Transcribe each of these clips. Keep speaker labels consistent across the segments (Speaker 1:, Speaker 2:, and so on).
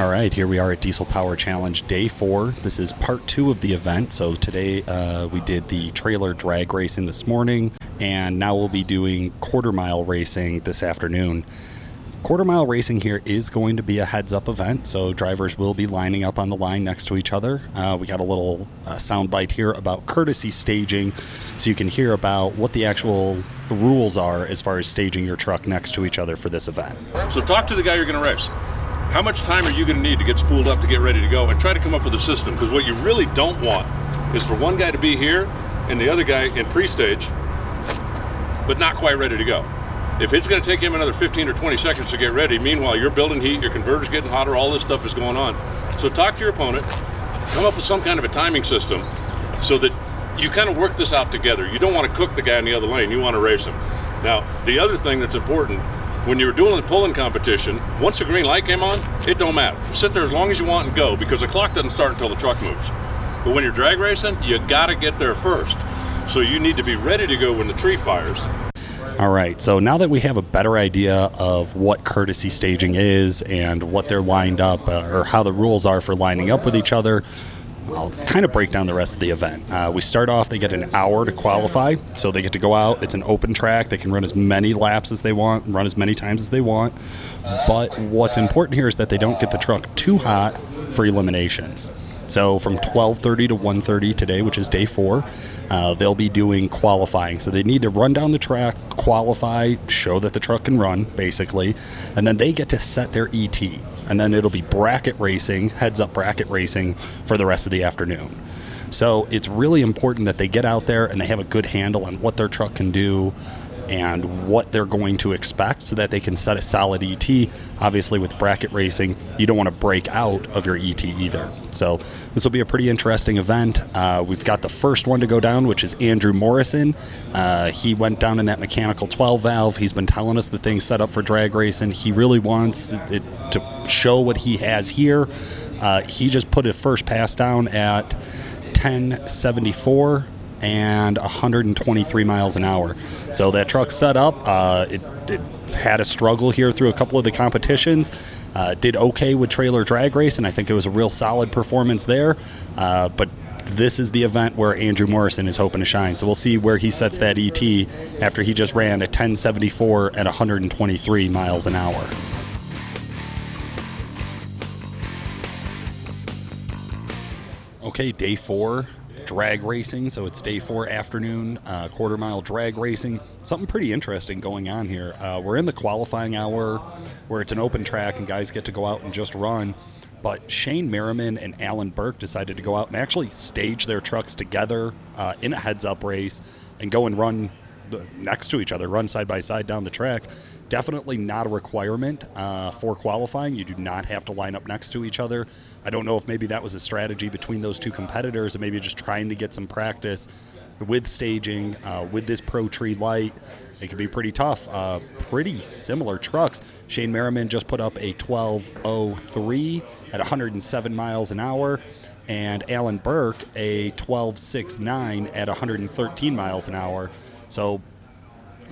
Speaker 1: All right, here we are at Diesel Power Challenge Day 4. This is part two of the event. So today uh, we did the trailer drag racing this morning, and now we'll be doing quarter mile racing this afternoon. Quarter mile racing here is going to be a heads up event, so drivers will be lining up on the line next to each other. Uh, we got a little uh, sound bite here about courtesy staging, so you can hear about what the actual rules are as far as staging your truck next to each other for this event.
Speaker 2: So talk to the guy you're going to race. How much time are you going to need to get spooled up to get ready to go? And try to come up with a system because what you really don't want is for one guy to be here and the other guy in pre-stage, but not quite ready to go. If it's going to take him another 15 or 20 seconds to get ready, meanwhile you're building heat, your converter's getting hotter, all this stuff is going on. So talk to your opponent, come up with some kind of a timing system so that you kind of work this out together. You don't want to cook the guy in the other lane, you want to race him. Now, the other thing that's important when you're doing the pulling competition, once the green light came on, it don't matter. Sit there as long as you want and go because the clock doesn't start until the truck moves. But when you're drag racing, you got to get there first. So you need to be ready to go when the tree fires.
Speaker 1: All right, so now that we have a better idea of what courtesy staging is and what they're lined up uh, or how the rules are for lining up with each other, I'll kind of break down the rest of the event. Uh, we start off, they get an hour to qualify, so they get to go out. It's an open track. They can run as many laps as they want, run as many times as they want. But what's important here is that they don't get the truck too hot for eliminations. So from 12:30 to 1:30 today, which is day four, uh, they'll be doing qualifying. So they need to run down the track, qualify, show that the truck can run, basically, and then they get to set their ET, and then it'll be bracket racing, heads up bracket racing for the rest of the afternoon. So it's really important that they get out there and they have a good handle on what their truck can do and what they're going to expect so that they can set a solid ET. Obviously, with bracket racing, you don't want to break out of your ET either. So, this will be a pretty interesting event. Uh, we've got the first one to go down, which is Andrew Morrison. Uh, he went down in that mechanical 12 valve. He's been telling us the thing's set up for drag racing. He really wants it, it to show what he has here. Uh, he just put his first pass down at 1074 and 123 miles an hour. So that truck set up. Uh, it, it, had a struggle here through a couple of the competitions. Uh, did okay with trailer drag race, and I think it was a real solid performance there. Uh, but this is the event where Andrew Morrison is hoping to shine. So we'll see where he sets that ET after he just ran a 1074 at 123 miles an hour. Okay, day four drag racing. So it's day four afternoon, uh, quarter mile drag racing. Something pretty interesting going on here. Uh, we're in the qualifying hour where it's an open track and guys get to go out and just run. But Shane Merriman and Alan Burke decided to go out and actually stage their trucks together uh, in a heads up race and go and run next to each other, run side by side down the track. Definitely not a requirement uh, for qualifying. You do not have to line up next to each other. I don't know if maybe that was a strategy between those two competitors, or maybe just trying to get some practice with staging uh, with this Pro Tree light. It could be pretty tough. Uh, pretty similar trucks. Shane Merriman just put up a 1203 at 107 miles an hour and Alan Burke a 1269 at 113 miles an hour. So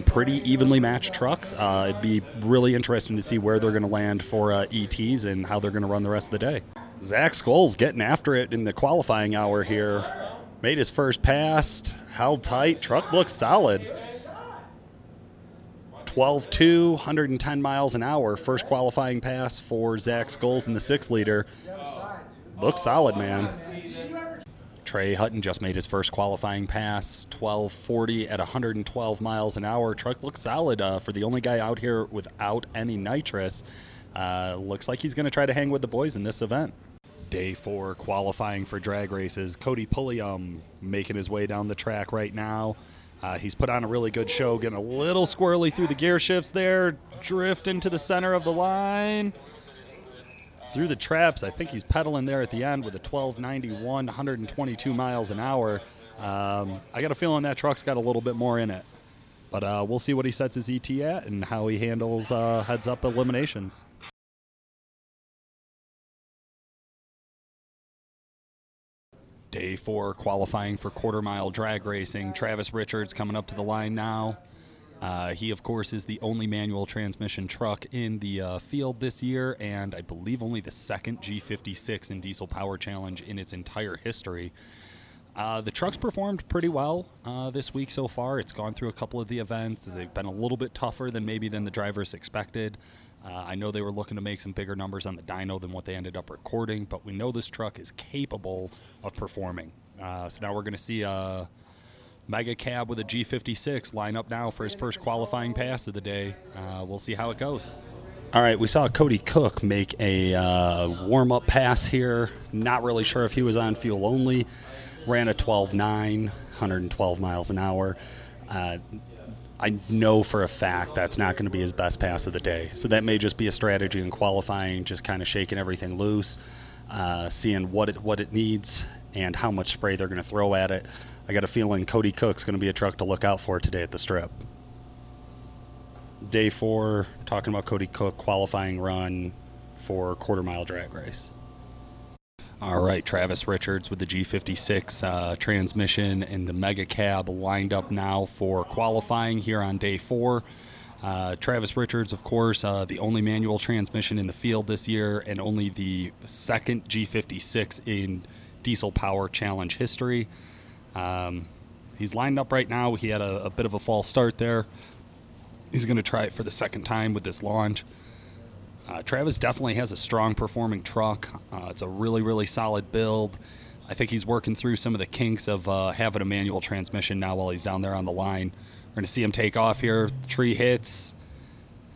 Speaker 1: pretty evenly matched trucks. Uh, it'd be really interesting to see where they're going to land for uh, ETs and how they're going to run the rest of the day. Zach Scholes getting after it in the qualifying hour here. Made his first pass, held tight. Truck looks solid. 12 2, 110 miles an hour. First qualifying pass for Zach Scholes in the six liter. Looks solid, man. Trey Hutton just made his first qualifying pass, 1240 at 112 miles an hour. Truck looks solid uh, for the only guy out here without any nitrous. Uh, looks like he's going to try to hang with the boys in this event. Day four qualifying for drag races. Cody Pulliam making his way down the track right now. Uh, he's put on a really good show, getting a little squirrely through the gear shifts there, drift into the center of the line through the traps. I think he's pedaling there at the end with a 1291, 122 miles an hour. Um, I got a feeling that truck's got a little bit more in it. But uh, we'll see what he sets his ET at and how he handles uh, heads up eliminations. Day four qualifying for quarter mile drag racing. Travis Richards coming up to the line now. Uh, he, of course, is the only manual transmission truck in the uh, field this year, and I believe only the second G56 in Diesel Power Challenge in its entire history. Uh, the truck's performed pretty well uh, this week so far. It's gone through a couple of the events. They've been a little bit tougher than maybe than the drivers expected. Uh, I know they were looking to make some bigger numbers on the dyno than what they ended up recording, but we know this truck is capable of performing. Uh, so now we're going to see a mega cab with a G56 line up now for his first qualifying pass of the day. Uh, we'll see how it goes. All right, we saw Cody Cook make a uh, warm up pass here. Not really sure if he was on fuel only ran a 12.9, 112 miles an hour. Uh, I know for a fact that's not going to be his best pass of the day. So that may just be a strategy in qualifying, just kind of shaking everything loose, uh, seeing what it what it needs and how much spray they're going to throw at it. I got a feeling Cody Cook's going to be a truck to look out for today at the strip. Day four, talking about Cody Cook qualifying run for quarter mile drag race. All right, Travis Richards with the G56 uh, transmission and the Mega Cab lined up now for qualifying here on day four. Uh, Travis Richards, of course, uh, the only manual transmission in the field this year and only the second G56 in diesel power challenge history. Um, he's lined up right now. He had a, a bit of a false start there. He's going to try it for the second time with this launch. Uh, Travis definitely has a strong performing truck. Uh, it's a really, really solid build. I think he's working through some of the kinks of uh, having a manual transmission now while he's down there on the line. We're going to see him take off here. Tree hits,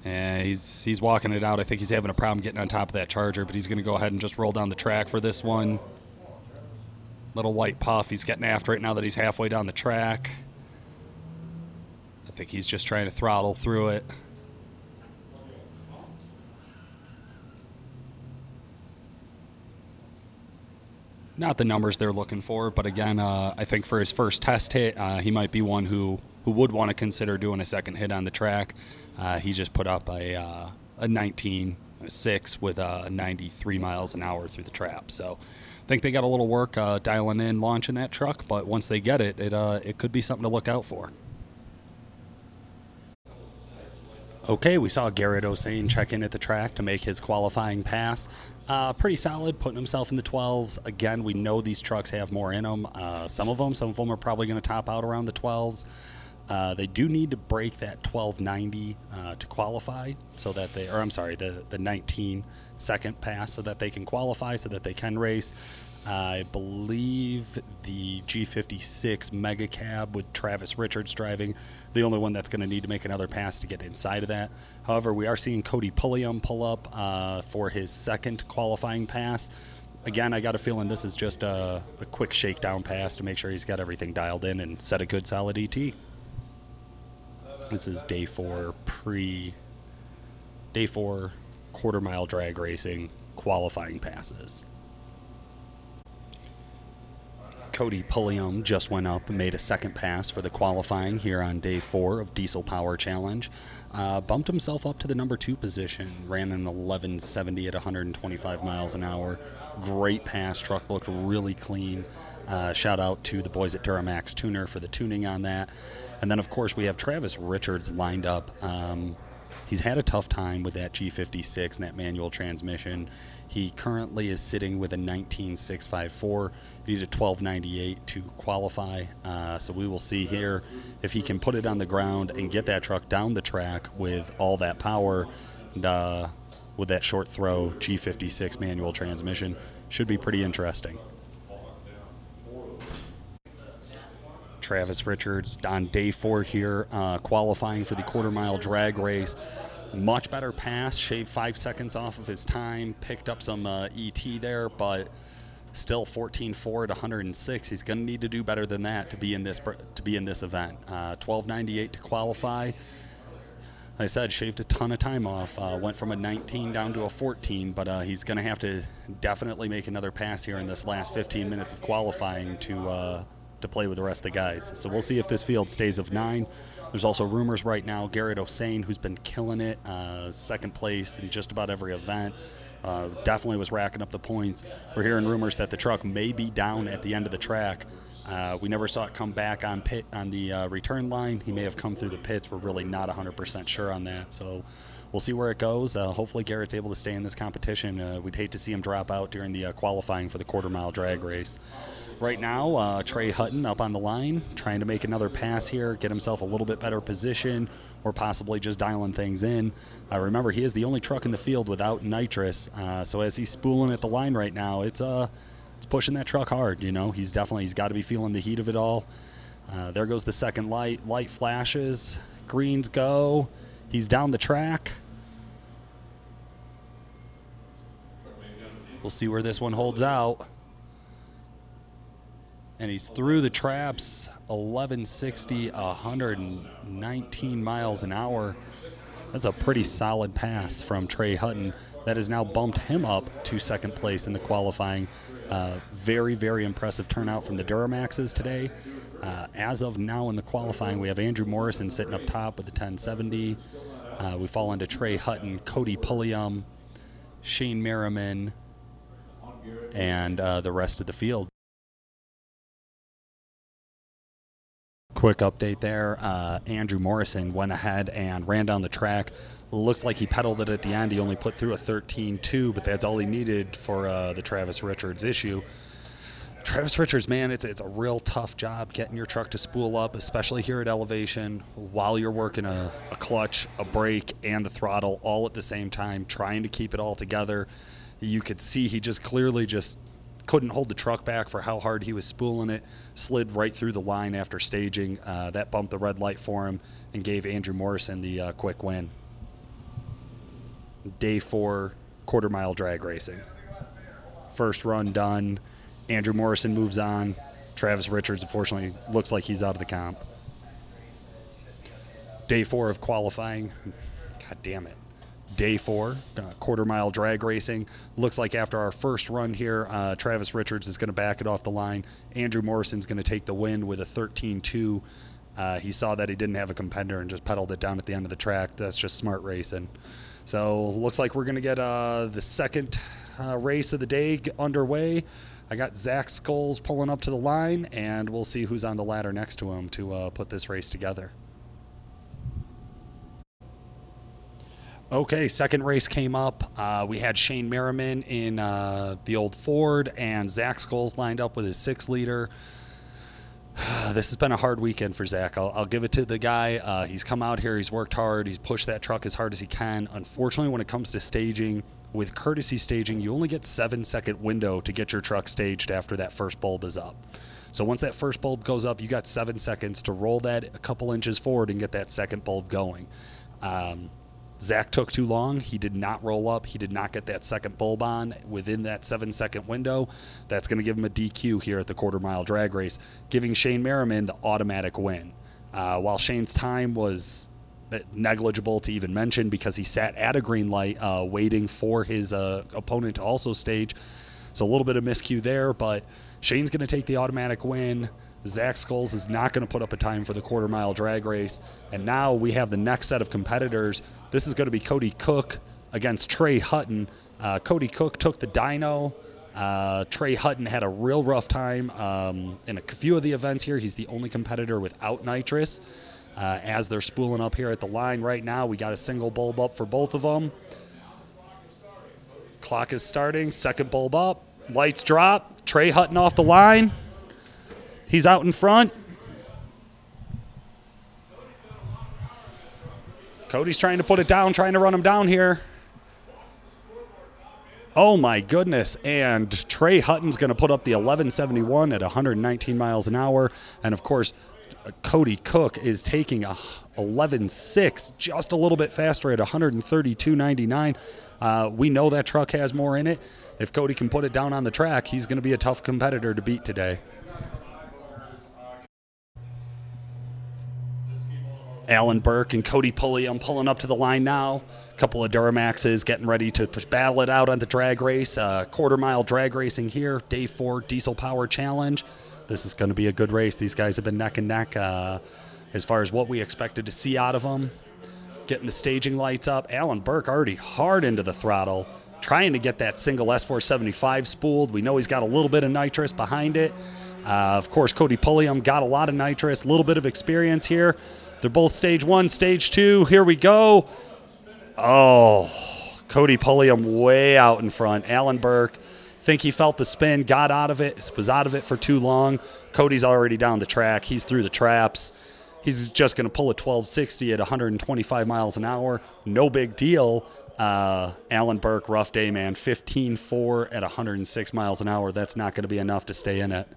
Speaker 1: and he's he's walking it out. I think he's having a problem getting on top of that charger, but he's going to go ahead and just roll down the track for this one. Little white puff. He's getting after it now that he's halfway down the track. I think he's just trying to throttle through it. not the numbers they're looking for, but again, uh, I think for his first test hit, uh, he might be one who, who would want to consider doing a second hit on the track. Uh, he just put up a, uh, a 19 6 with uh, 93 miles an hour through the trap. So I think they got a little work uh, dialing in launching that truck, but once they get it, it, it could be something to look out for. Okay, we saw Garrett Osane check in at the track to make his qualifying pass. Uh, pretty solid, putting himself in the 12s. Again, we know these trucks have more in them. Uh, some of them, some of them are probably going to top out around the 12s. Uh, they do need to break that 1290 uh, to qualify, so that they, or I'm sorry, the the 19 second pass, so that they can qualify, so that they can race. I believe the G56 Mega Cab with Travis Richards driving, the only one that's going to need to make another pass to get inside of that. However, we are seeing Cody Pulliam pull up uh, for his second qualifying pass. Again, I got a feeling this is just a, a quick shakedown pass to make sure he's got everything dialed in and set a good solid ET. This is day four pre day four quarter mile drag racing qualifying passes. Cody Pulliam just went up and made a second pass for the qualifying here on day four of Diesel Power Challenge. Uh, bumped himself up to the number two position, ran an 1170 at 125 miles an hour. Great pass, truck looked really clean. Uh, shout out to the boys at Duramax Tuner for the tuning on that. And then, of course, we have Travis Richards lined up. Um, He's had a tough time with that G56 and that manual transmission. He currently is sitting with a 19654. He needs a 1298 to qualify. Uh, so we will see here if he can put it on the ground and get that truck down the track with all that power. And, uh, with that short throw G56 manual transmission should be pretty interesting. Travis Richards on day four here, uh, qualifying for the quarter mile drag race. Much better pass, shaved five seconds off of his time, picked up some uh, ET there, but still 14-4 at 106. He's going to need to do better than that to be in this to be in this event. Uh, 12.98 to qualify. I said, shaved a ton of time off. Uh, went from a 19 down to a 14, but uh, he's going to have to definitely make another pass here in this last 15 minutes of qualifying to uh, to play with the rest of the guys. So we'll see if this field stays of nine. There's also rumors right now Garrett Osane, who's been killing it, uh, second place in just about every event. Uh, definitely was racking up the points. We're hearing rumors that the truck may be down at the end of the track. Uh, we never saw it come back on pit on the uh, return line. He may have come through the pits. We're really not 100% sure on that. So we'll see where it goes. Uh, hopefully, Garrett's able to stay in this competition. Uh, we'd hate to see him drop out during the uh, qualifying for the quarter mile drag race. Right now, uh, Trey Hutton up on the line, trying to make another pass here, get himself a little bit better position, or possibly just dialing things in. Uh, remember, he is the only truck in the field without nitrous. So as he's spooling at the line right now, it's uh, it's pushing that truck hard. You know, he's definitely he's got to be feeling the heat of it all. Uh, there goes the second light. Light flashes. Greens go. He's down the track. We'll see where this one holds out. And he's through the traps 1160, 119 miles an hour. That's a pretty solid pass from Trey Hutton. That has now bumped him up to second place in the qualifying. Uh, very, very impressive turnout from the Duramaxes today. Uh, as of now in the qualifying, we have Andrew Morrison sitting up top with the 1070. Uh, we fall into Trey Hutton, Cody Pulliam, Shane Merriman, and uh, the rest of the field. Quick update there. Uh, Andrew Morrison went ahead and ran down the track. Looks like he pedaled it at the end. He only put through a 13.2, but that's all he needed for uh, the Travis Richards issue. Travis Richards, man, it's it's a real tough job getting your truck to spool up, especially here at elevation, while you're working a, a clutch, a brake, and the throttle all at the same time, trying to keep it all together. You could see he just clearly just couldn't hold the truck back for how hard he was spooling it. Slid right through the line after staging. Uh, that bumped the red light for him and gave Andrew Morrison the uh, quick win. Day four, quarter mile drag racing. First run done. Andrew Morrison moves on. Travis Richards, unfortunately, looks like he's out of the comp. Day four of qualifying. God damn it. Day four, uh, quarter mile drag racing. Looks like after our first run here, uh, Travis Richards is going to back it off the line. Andrew Morrison's going to take the win with a 13 2. Uh, he saw that he didn't have a competitor and just pedaled it down at the end of the track. That's just smart racing. So looks like we're going to get uh, the second uh, race of the day underway. I got Zach Scholes pulling up to the line, and we'll see who's on the ladder next to him to uh, put this race together. Okay, second race came up. Uh, we had Shane Merriman in uh, the old Ford, and Zach Scholes lined up with his six liter. this has been a hard weekend for Zach. I'll, I'll give it to the guy. Uh, he's come out here, he's worked hard, he's pushed that truck as hard as he can. Unfortunately, when it comes to staging, with courtesy staging, you only get seven second window to get your truck staged after that first bulb is up. So once that first bulb goes up, you got seven seconds to roll that a couple inches forward and get that second bulb going. Um, Zach took too long. He did not roll up. He did not get that second bulb on within that seven second window. That's going to give him a DQ here at the quarter mile drag race, giving Shane Merriman the automatic win. Uh, while Shane's time was uh, negligible to even mention because he sat at a green light uh, waiting for his uh, opponent to also stage. So a little bit of miscue there, but Shane's going to take the automatic win. Zach Scholes is not going to put up a time for the quarter mile drag race. And now we have the next set of competitors. This is going to be Cody Cook against Trey Hutton. Uh, Cody Cook took the dyno. Uh, Trey Hutton had a real rough time um, in a few of the events here. He's the only competitor without nitrous. Uh, as they're spooling up here at the line right now, we got a single bulb up for both of them. Clock is starting. Second bulb up. Lights drop. Trey Hutton off the line. He's out in front. Cody's trying to put it down, trying to run him down here. Oh my goodness. And Trey Hutton's going to put up the 1171 at 119 miles an hour. And of course, Cody Cook is taking a 11.6, just a little bit faster at 132.99. Uh, we know that truck has more in it. If Cody can put it down on the track, he's going to be a tough competitor to beat today. Alan Burke and Cody Pulliam pulling up to the line now. A couple of Duramaxes getting ready to battle it out on the drag race. Uh, quarter mile drag racing here, day four diesel power challenge. This is going to be a good race. These guys have been neck and neck uh, as far as what we expected to see out of them. Getting the staging lights up. Alan Burke already hard into the throttle, trying to get that single S475 spooled. We know he's got a little bit of nitrous behind it. Uh, of course, Cody Pulliam got a lot of nitrous, a little bit of experience here. They're both stage one, stage two. Here we go. Oh, Cody Pulliam way out in front. Alan Burke, think he felt the spin, got out of it, was out of it for too long. Cody's already down the track. He's through the traps. He's just going to pull a 1260 at 125 miles an hour. No big deal. Uh, Alan Burke, rough day, man. 15 4 at 106 miles an hour. That's not going to be enough to stay in it.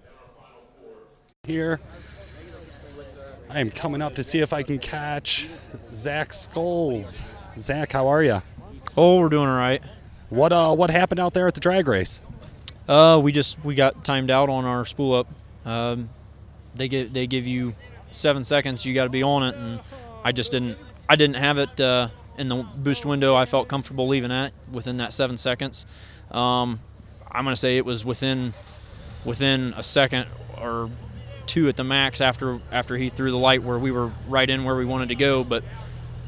Speaker 1: Here, I am coming up to see if I can catch Zach Scholes. Zach, how are you?
Speaker 3: Oh, we're doing all right.
Speaker 1: What uh, what happened out there at the drag race?
Speaker 3: Uh, we just we got timed out on our spool up. Um, they give they give you seven seconds. You got to be on it, and I just didn't. I didn't have it uh, in the boost window. I felt comfortable leaving that within that seven seconds. Um, I'm gonna say it was within within a second or two at the max after after he threw the light where we were right in where we wanted to go. But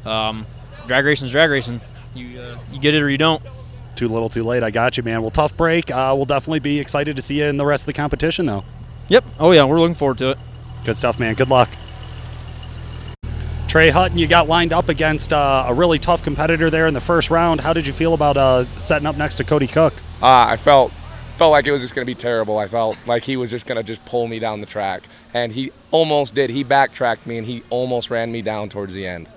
Speaker 3: um, drag racing's drag racing. You uh, you get it or you don't.
Speaker 1: Too little, too late. I got you, man. Well, tough break. Uh, we'll definitely be excited to see you in the rest of the competition, though.
Speaker 3: Yep. Oh yeah, we're looking forward to it.
Speaker 1: Good stuff, man. Good luck. Trey Hutton, you got lined up against uh, a really tough competitor there in the first round. How did you feel about uh, setting up next to Cody Cook?
Speaker 4: Uh, I felt felt like it was just going to be terrible. I felt like he was just going to just pull me down the track, and he almost did. He backtracked me, and he almost ran me down towards the end.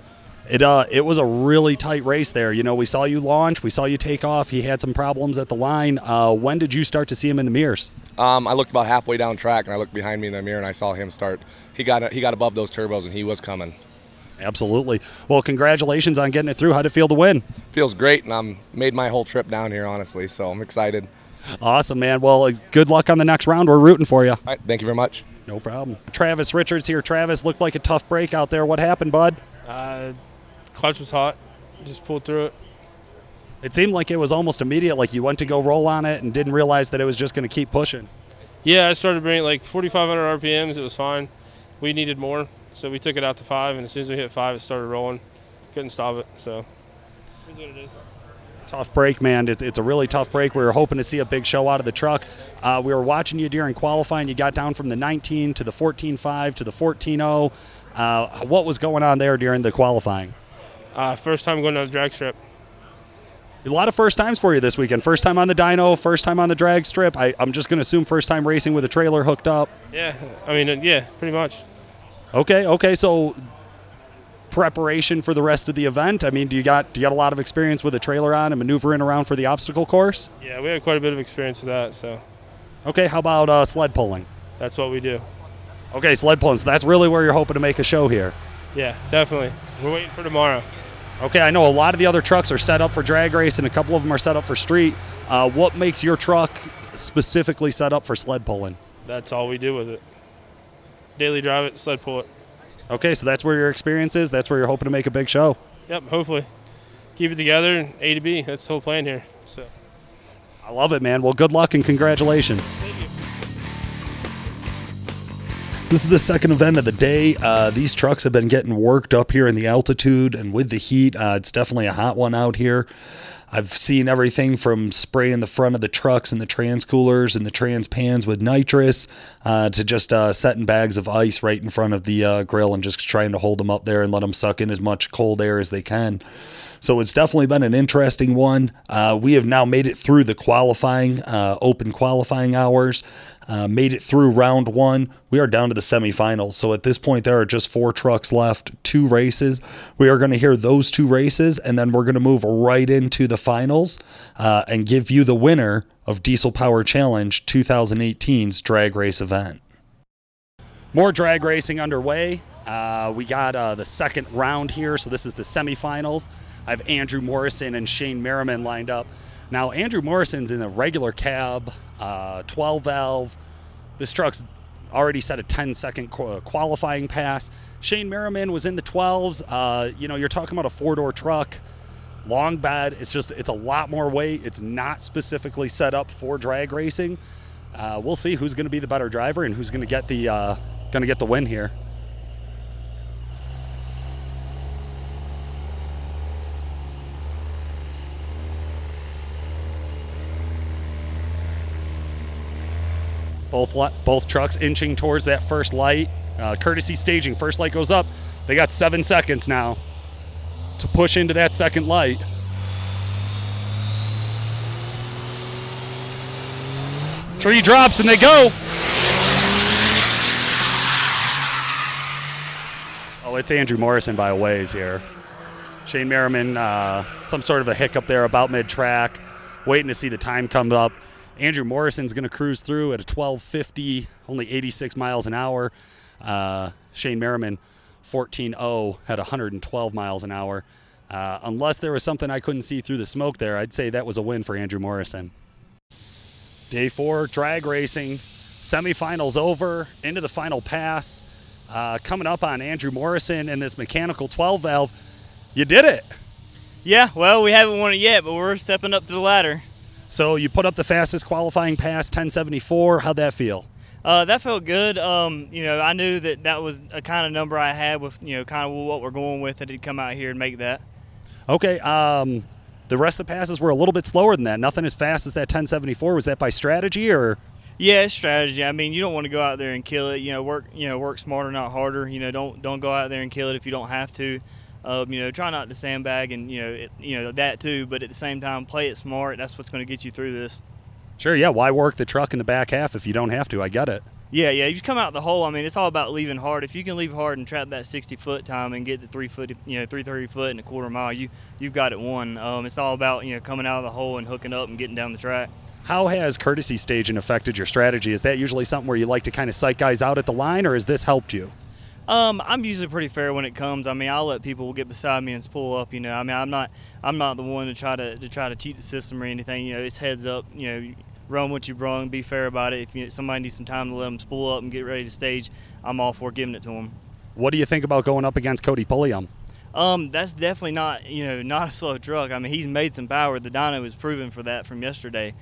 Speaker 1: It uh, it was a really tight race there. You know, we saw you launch, we saw you take off. He had some problems at the line. Uh, when did you start to see him in the mirrors?
Speaker 4: Um, I looked about halfway down track, and I looked behind me in the mirror, and I saw him start. He got he got above those turbos, and he was coming.
Speaker 1: Absolutely. Well, congratulations on getting it through. How did it feel to win?
Speaker 4: Feels great, and I'm made my whole trip down here, honestly. So I'm excited.
Speaker 1: Awesome, man. Well, uh, good luck on the next round. We're rooting for you.
Speaker 4: All right, thank you very much.
Speaker 1: No problem. Travis Richards here. Travis looked like a tough break out there. What happened, bud?
Speaker 5: Uh, clutch was hot. Just pulled through it.
Speaker 1: It seemed like it was almost immediate, like you went to go roll on it and didn't realize that it was just going to keep pushing.
Speaker 5: Yeah, I started bringing like 4,500 RPMs. It was fine. We needed more, so we took it out to five, and as soon as we hit five, it started rolling. Couldn't stop it. So, here's what it is.
Speaker 1: Tough break, man. It's, it's a really tough break. We were hoping to see a big show out of the truck. Uh, we were watching you during qualifying. You got down from the 19 to the 14.5 to the 14.0. Uh, what was going on there during the qualifying?
Speaker 5: Uh, first time going on a drag strip.
Speaker 1: A lot of first times for you this weekend. First time on the dyno, first time on the drag strip. I, I'm just going to assume first time racing with a trailer hooked up.
Speaker 5: Yeah, I mean, uh, yeah, pretty much.
Speaker 1: Okay, okay. So preparation for the rest of the event. I mean, do you got do you got a lot of experience with a trailer on and maneuvering around for the obstacle course?
Speaker 5: Yeah, we had quite a bit of experience with that, so
Speaker 1: Okay, how about uh, sled pulling?
Speaker 5: that's what we do.
Speaker 1: Okay, sled pulling. So that's really where you're hoping to make a show here.
Speaker 5: Yeah, definitely. We're waiting for tomorrow.
Speaker 1: Okay, I know a lot of the other trucks are set up for drag race, and a couple of them are set up for street. Uh, what makes your truck specifically set up for sled pulling?
Speaker 5: That's all we do with it. Daily drive it, sled pull it.
Speaker 1: Okay, so that's where your experience is. That's where you're hoping to make a big show.
Speaker 5: Yep, hopefully. Keep it together, and A to B. That's the whole plan here. So,
Speaker 1: I love it, man. Well, good luck and congratulations.
Speaker 5: thank you.
Speaker 1: This is the second event of the day. Uh, these trucks have been getting worked up here in the altitude and with the heat. Uh, it's definitely a hot one out here. I've seen everything from spraying the front of the trucks and the trans coolers and the trans pans with nitrous uh, to just uh, setting bags of ice right in front of the uh, grill and just trying to hold them up there and let them suck in as much cold air as they can. So it's definitely been an interesting one. Uh, we have now made it through the qualifying, uh, open qualifying hours, uh, made it through round one. We are down to the semifinals. So at this point, there are just four trucks left, two races. We are going to hear those two races, and then we're going to move right into the finals uh, and give you the winner of Diesel Power Challenge 2018's drag race event. More drag racing underway. Uh, we got uh, the second round here, so this is the semifinals. I have Andrew Morrison and Shane Merriman lined up. Now, Andrew Morrison's in a regular cab, uh, 12 valve. This truck's already set a 10 second qualifying pass. Shane Merriman was in the 12s. Uh, you know, you're talking about a four door truck, long bed. It's just, it's a lot more weight. It's not specifically set up for drag racing. Uh, we'll see who's going to be the better driver and who's going to get the uh, going to get the win here. Both both trucks inching towards that first light. Uh, courtesy staging. First light goes up. They got seven seconds now to push into that second light. Tree drops and they go. Oh, it's Andrew Morrison by a ways here. Shane Merriman, uh, some sort of a hiccup there about mid track, waiting to see the time come up. Andrew Morrison's going to cruise through at a 1250, only 86 miles an hour. Uh, Shane Merriman, 14.0 at 112 miles an hour. Uh, unless there was something I couldn't see through the smoke there, I'd say that was a win for Andrew Morrison. Day four, drag racing, semifinals over, into the final pass. Uh, coming up on Andrew Morrison and this mechanical 12 valve. You did it.
Speaker 6: Yeah, well, we haven't won it yet, but we're stepping up to the ladder.
Speaker 1: So you put up the fastest qualifying pass, 1074. How'd that feel?
Speaker 6: Uh, that felt good. Um, you know, I knew that that was a kind of number I had with, you know, kind of what we're going with, that he'd come out here and make that.
Speaker 1: Okay. Um, the rest of the passes were a little bit slower than that. Nothing as fast as that 1074. Was that by strategy or?
Speaker 6: Yeah, it's strategy. I mean, you don't want to go out there and kill it. You know, work. You know, work smarter, not harder. You know, don't don't go out there and kill it if you don't have to. Um, you know, try not to sandbag and you know, it, you know that too. But at the same time, play it smart. That's what's going to get you through this.
Speaker 1: Sure. Yeah. Why work the truck in the back half if you don't have to? I get it.
Speaker 6: Yeah, yeah. You come out the hole. I mean, it's all about leaving hard. If you can leave hard and trap that 60 foot time and get the three foot, you know, 330 foot and a quarter mile, you you've got it won. Um, it's all about you know coming out of the hole and hooking up and getting down the track.
Speaker 1: How has courtesy staging affected your strategy? Is that usually something where you like to kind of psych guys out at the line, or has this helped you?
Speaker 6: Um, I'm usually pretty fair when it comes. I mean, I'll let people get beside me and pull up. You know, I mean, I'm not I'm not the one to try to to try to cheat the system or anything. You know, it's heads up. You know, run what you brung. Be fair about it. If you, somebody needs some time to let them spool up and get ready to stage, I'm all for giving it to them.
Speaker 1: What do you think about going up against Cody Pulliam?
Speaker 6: Um, that's definitely not you know not a slow truck. I mean, he's made some power. The dyno was proven for that from yesterday.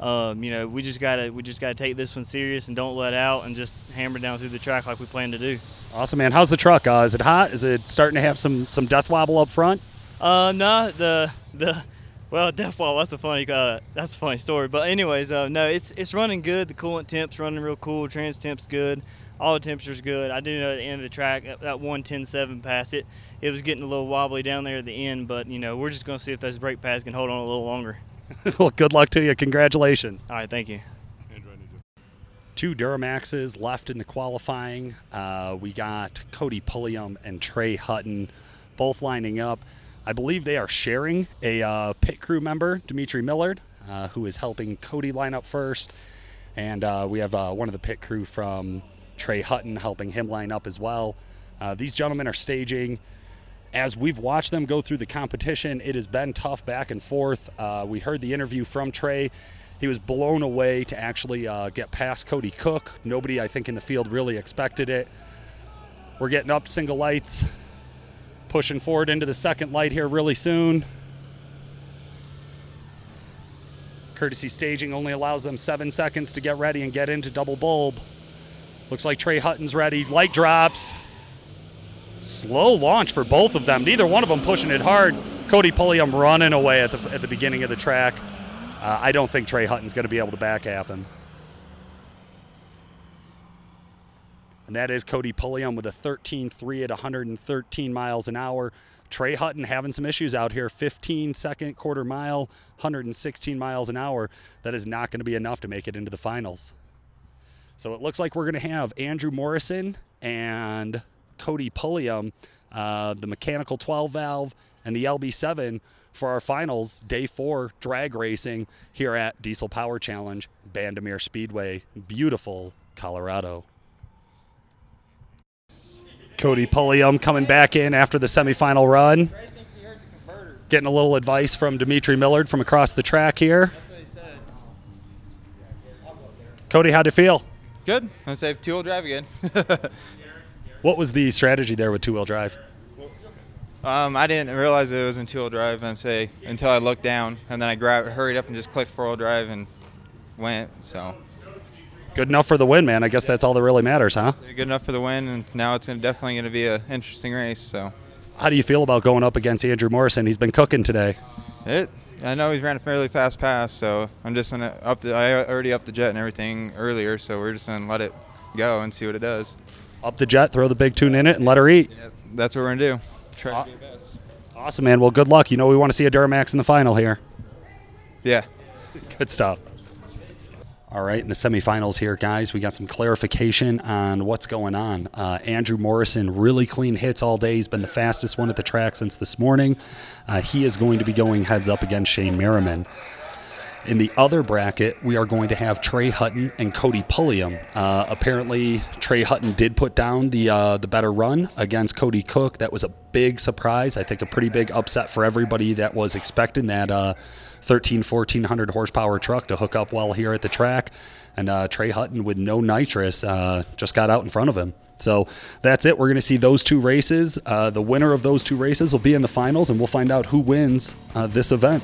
Speaker 6: Um, you know, we just gotta we just gotta take this one serious and don't let out and just hammer down through the track like we plan to do.
Speaker 1: Awesome, man. How's the truck? Uh, is it hot? Is it starting to have some some death wobble up front?
Speaker 6: Uh, no, the the well, death wobble. That's a funny uh, that's a funny story. But anyways, uh, no, it's it's running good. The coolant temp's running real cool. Trans temp's good. All the temperature's good. I do know at the end of the track that 110.7 pass it, it was getting a little wobbly down there at the end. But you know, we're just gonna see if those brake pads can hold on a little longer.
Speaker 1: well, good luck to you. Congratulations.
Speaker 6: All right, thank you.
Speaker 1: Two Duramaxes left in the qualifying. Uh, we got Cody Pulliam and Trey Hutton both lining up. I believe they are sharing a uh, pit crew member, Dimitri Millard, uh, who is helping Cody line up first. And uh, we have uh, one of the pit crew from Trey Hutton helping him line up as well. Uh, these gentlemen are staging as we've watched them go through the competition, it has been tough back and forth. Uh, we heard the interview from Trey. He was blown away to actually uh, get past Cody Cook. Nobody, I think, in the field really expected it. We're getting up single lights, pushing forward into the second light here really soon. Courtesy staging only allows them seven seconds to get ready and get into double bulb. Looks like Trey Hutton's ready. Light drops. Slow launch for both of them. Neither one of them pushing it hard. Cody Pulliam running away at the at the beginning of the track. Uh, I don't think Trey Hutton's going to be able to back half him. And that is Cody Pulliam with a 13.3 at 113 miles an hour. Trey Hutton having some issues out here. 15 second quarter mile, 116 miles an hour. That is not going to be enough to make it into the finals. So it looks like we're going to have Andrew Morrison and Cody Pulliam, uh, the mechanical 12 valve, and the LB7 for our finals, day four drag racing here at Diesel Power Challenge, Bandimere Speedway, beautiful Colorado. Cody Pulliam coming back in after the semifinal run. Getting a little advice from Dimitri Millard from across the track here. Cody, how'd it feel?
Speaker 7: Good. I say two wheel drive again.
Speaker 1: What was the strategy there with two wheel drive?
Speaker 7: um, I didn't realize it was in two wheel drive and say until I looked down and then I grabbed, hurried up and just clicked four wheel drive and went. So
Speaker 1: Good enough for the win, man. I guess that's all that really matters, huh?
Speaker 7: good enough for the win, and now it's definitely going to be an interesting race. So
Speaker 1: How do you feel about going up against Andrew Morrison? He's been cooking today.
Speaker 7: it I know he's ran a fairly fast pass, so I'm just gonna up the. I already upped the jet and everything earlier, so we're just gonna let it go and see what it does.
Speaker 1: Up the jet, throw the big tune in it, and let her eat.
Speaker 7: That's what we're gonna do. Try
Speaker 1: Uh,
Speaker 7: to do best.
Speaker 1: Awesome, man. Well, good luck. You know we want to see a Duramax in the final here.
Speaker 7: Yeah.
Speaker 1: Good stuff. All right, in the semifinals here, guys, we got some clarification on what's going on. Uh, Andrew Morrison, really clean hits all day. He's been the fastest one at the track since this morning. Uh, he is going to be going heads up against Shane Merriman. In the other bracket, we are going to have Trey Hutton and Cody Pulliam. Uh, apparently, Trey Hutton did put down the uh, the better run against Cody Cook. That was a big surprise. I think a pretty big upset for everybody that was expecting that uh, 13, 1400 horsepower truck to hook up well here at the track. And uh, Trey Hutton, with no nitrous, uh, just got out in front of him. So that's it. We're going to see those two races. Uh, the winner of those two races will be in the finals, and we'll find out who wins uh, this event.